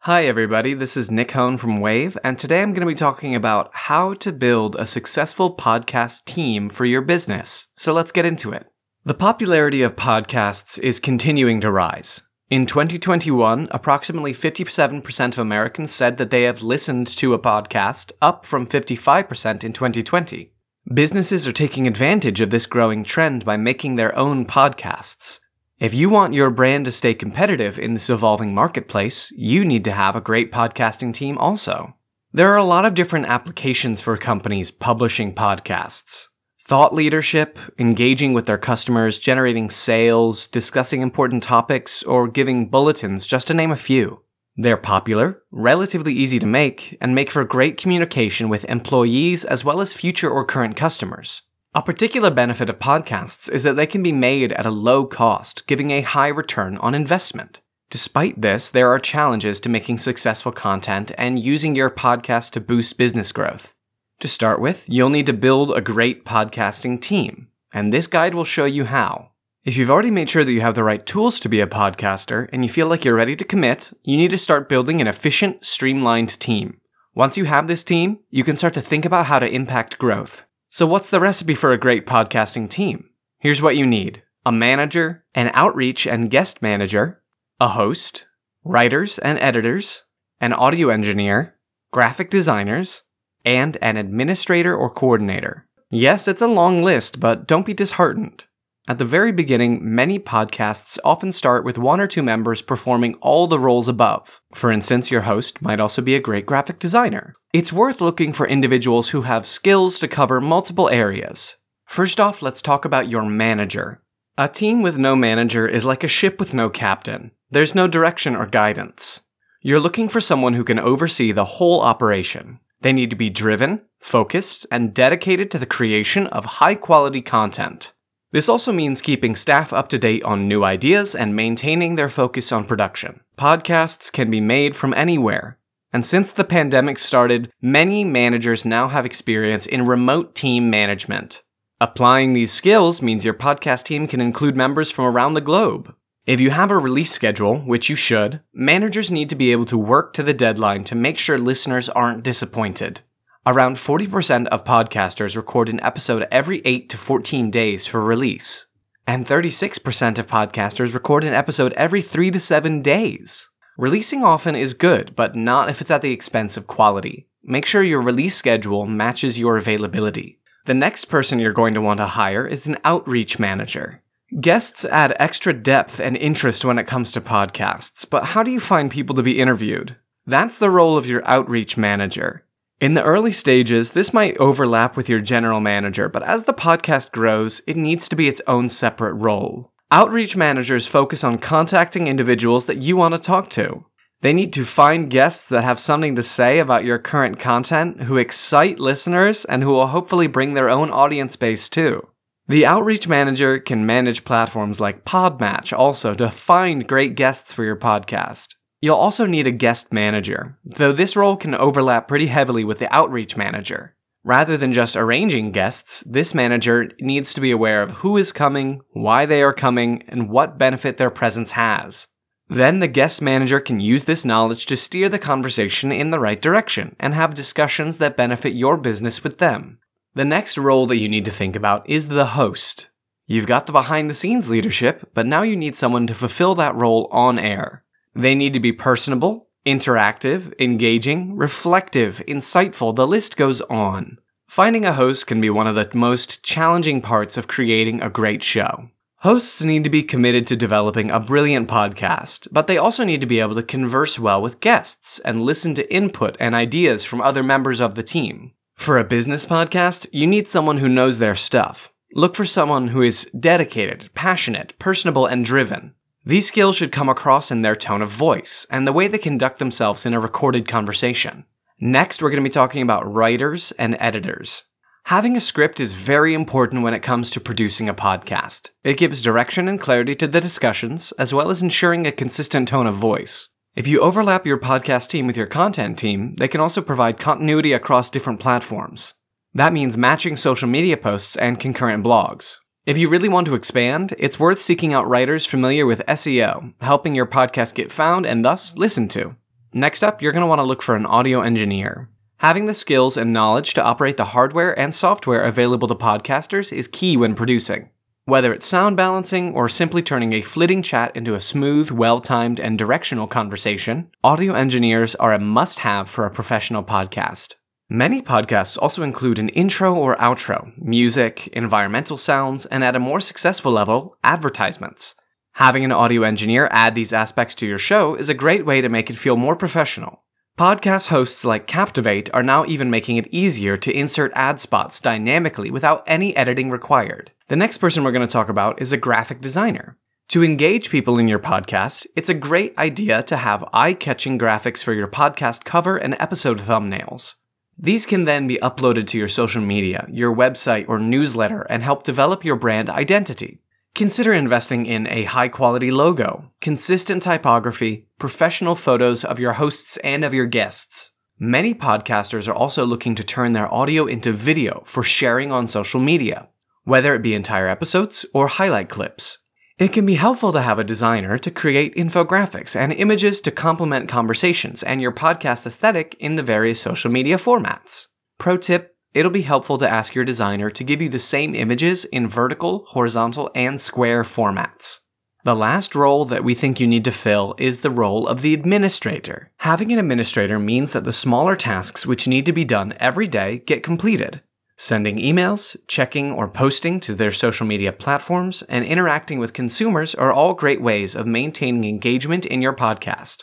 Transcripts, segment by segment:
Hi, everybody. This is Nick Hone from Wavve, and today I'm going to be talking about how to build a successful podcast team for your business. So let's get into it. The popularity of podcasts is continuing to rise. In 2021, approximately 57% of Americans said that they have listened to a podcast, up from 55% in 2020. Businesses are taking advantage of this growing trend by making their own podcasts. If you want your brand to stay competitive in this evolving marketplace, you need to have a great podcasting team also. There are a lot of different applications for companies publishing podcasts. Thought leadership, engaging with their customers, generating sales, discussing important topics, or giving bulletins, just to name a few. They're popular, relatively easy to make, and make for great communication with employees as well as future or current customers. A particular benefit of podcasts is that they can be made at a low cost, giving a high return on investment. Despite this, there are challenges to making successful content and using your podcast to boost business growth. To start with, you'll need to build a great podcasting team, and this guide will show you how. If you've already made sure that you have the right tools to be a podcaster and you feel like you're ready to commit, you need to start building an efficient, streamlined team. Once you have this team, you can start to think about how to impact growth. So, what's the recipe for a great podcasting team? Here's what you need a manager, an outreach and guest manager, a host, writers and editors, an audio engineer, graphic designers, and an administrator or coordinator. Yes, it's a long list, but don't be disheartened. At the very beginning, many podcasts often start with one or two members performing all the roles above. For instance, your host might also be a great graphic designer. It's worth looking for individuals who have skills to cover multiple areas. First off, let's talk about your manager. A team with no manager is like a ship with no captain. There's no direction or guidance. You're looking for someone who can oversee the whole operation. They need to be driven, focused, and dedicated to the creation of high quality content. This also means keeping staff up to date on new ideas and maintaining their focus on production. Podcasts can be made from anywhere. And since the pandemic started, many managers now have experience in remote team management. Applying these skills means your podcast team can include members from around the globe. If you have a release schedule, which you should, managers need to be able to work to the deadline to make sure listeners aren't disappointed. Around 40% of podcasters record an episode every 8 to 14 days for release, and 36% of podcasters record an episode every 3 to 7 days. Releasing often is good, but not if it's at the expense of quality. Make sure your release schedule matches your availability. The next person you're going to want to hire is an outreach manager. Guests add extra depth and interest when it comes to podcasts, but how do you find people to be interviewed? That's the role of your outreach manager. In the early stages, this might overlap with your general manager, but as the podcast grows, it needs to be its own separate role. Outreach managers focus on contacting individuals that you want to talk to. They need to find guests that have something to say about your current content, who excite listeners, and who will hopefully bring their own audience base too. The outreach manager can manage platforms like Podmatch also to find great guests for your podcast. You'll also need a guest manager, though this role can overlap pretty heavily with the outreach manager. Rather than just arranging guests, this manager needs to be aware of who is coming, why they are coming, and what benefit their presence has. Then the guest manager can use this knowledge to steer the conversation in the right direction and have discussions that benefit your business with them. The next role that you need to think about is the host. You've got the behind the scenes leadership, but now you need someone to fulfill that role on air. They need to be personable, interactive, engaging, reflective, insightful, the list goes on. Finding a host can be one of the most challenging parts of creating a great show. Hosts need to be committed to developing a brilliant podcast, but they also need to be able to converse well with guests and listen to input and ideas from other members of the team. For a business podcast, you need someone who knows their stuff. Look for someone who is dedicated, passionate, personable, and driven. These skills should come across in their tone of voice and the way they conduct themselves in a recorded conversation. Next, we're going to be talking about writers and editors. Having a script is very important when it comes to producing a podcast. It gives direction and clarity to the discussions, as well as ensuring a consistent tone of voice. If you overlap your podcast team with your content team, they can also provide continuity across different platforms. That means matching social media posts and concurrent blogs. If you really want to expand, it's worth seeking out writers familiar with SEO, helping your podcast get found and thus listened to. Next up, you're going to want to look for an audio engineer. Having the skills and knowledge to operate the hardware and software available to podcasters is key when producing. Whether it's sound balancing or simply turning a flitting chat into a smooth, well timed, and directional conversation, audio engineers are a must have for a professional podcast. Many podcasts also include an intro or outro, music, environmental sounds, and at a more successful level, advertisements. Having an audio engineer add these aspects to your show is a great way to make it feel more professional. Podcast hosts like Captivate are now even making it easier to insert ad spots dynamically without any editing required. The next person we're going to talk about is a graphic designer. To engage people in your podcast, it's a great idea to have eye catching graphics for your podcast cover and episode thumbnails. These can then be uploaded to your social media, your website, or newsletter and help develop your brand identity. Consider investing in a high quality logo, consistent typography, professional photos of your hosts and of your guests. Many podcasters are also looking to turn their audio into video for sharing on social media, whether it be entire episodes or highlight clips. It can be helpful to have a designer to create infographics and images to complement conversations and your podcast aesthetic in the various social media formats. Pro tip, it'll be helpful to ask your designer to give you the same images in vertical, horizontal, and square formats. The last role that we think you need to fill is the role of the administrator. Having an administrator means that the smaller tasks which need to be done every day get completed, Sending emails, checking or posting to their social media platforms, and interacting with consumers are all great ways of maintaining engagement in your podcast.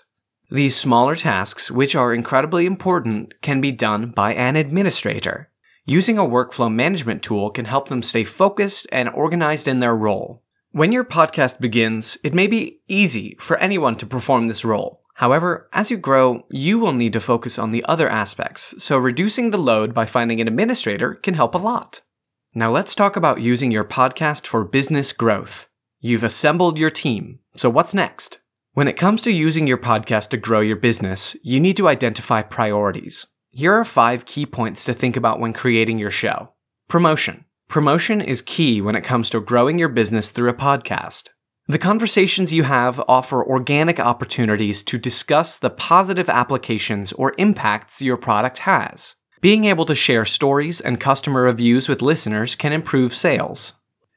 These smaller tasks, which are incredibly important, can be done by an administrator. Using a workflow management tool can help them stay focused and organized in their role. When your podcast begins, it may be easy for anyone to perform this role. However, as you grow, you will need to focus on the other aspects, so reducing the load by finding an administrator can help a lot. Now let's talk about using your podcast for business growth. You've assembled your team, so what's next? When it comes to using your podcast to grow your business, you need to identify priorities. Here are five key points to think about when creating your show. Promotion. Promotion is key when it comes to growing your business through a podcast. The conversations you have offer organic opportunities to discuss the positive applications or impacts your product has. Being able to share stories and customer reviews with listeners can improve sales.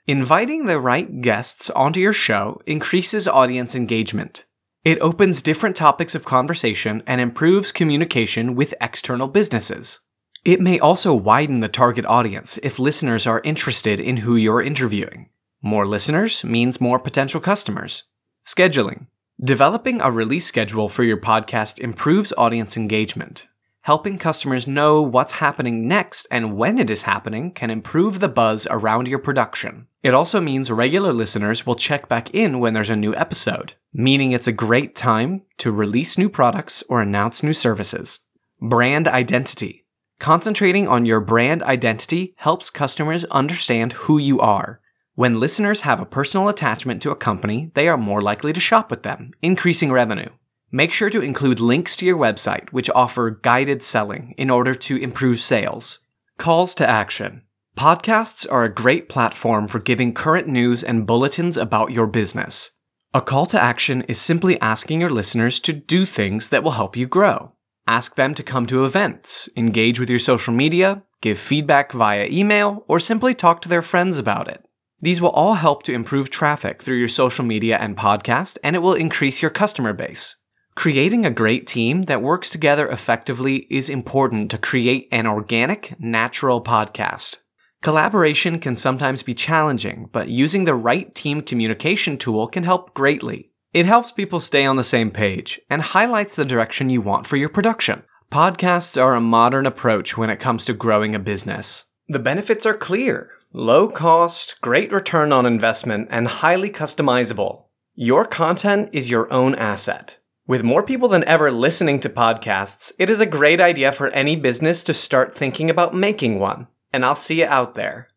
Inviting the right guests onto your show increases audience engagement. It opens different topics of conversation and improves communication with external businesses. It may also widen the target audience if listeners are interested in who you're interviewing. More listeners means more potential customers. Scheduling. Developing a release schedule for your podcast improves audience engagement. Helping customers know what's happening next and when it is happening can improve the buzz around your production. It also means regular listeners will check back in when there's a new episode, meaning it's a great time to release new products or announce new services. Brand identity. Concentrating on your brand identity helps customers understand who you are when listeners have a personal attachment to a company, they are more likely to shop with them, increasing revenue. Make sure to include links to your website, which offer guided selling in order to improve sales. Calls to action. Podcasts are a great platform for giving current news and bulletins about your business. A call to action is simply asking your listeners to do things that will help you grow. Ask them to come to events, engage with your social media, give feedback via email, or simply talk to their friends about it. These will all help to improve traffic through your social media and podcast, and it will increase your customer base. Creating a great team that works together effectively is important to create an organic, natural podcast. Collaboration can sometimes be challenging, but using the right team communication tool can help greatly. It helps people stay on the same page and highlights the direction you want for your production. Podcasts are a modern approach when it comes to growing a business. The benefits are clear. Low cost, great return on investment, and highly customizable. Your content is your own asset. With more people than ever listening to podcasts, it is a great idea for any business to start thinking about making one. And I'll see you out there.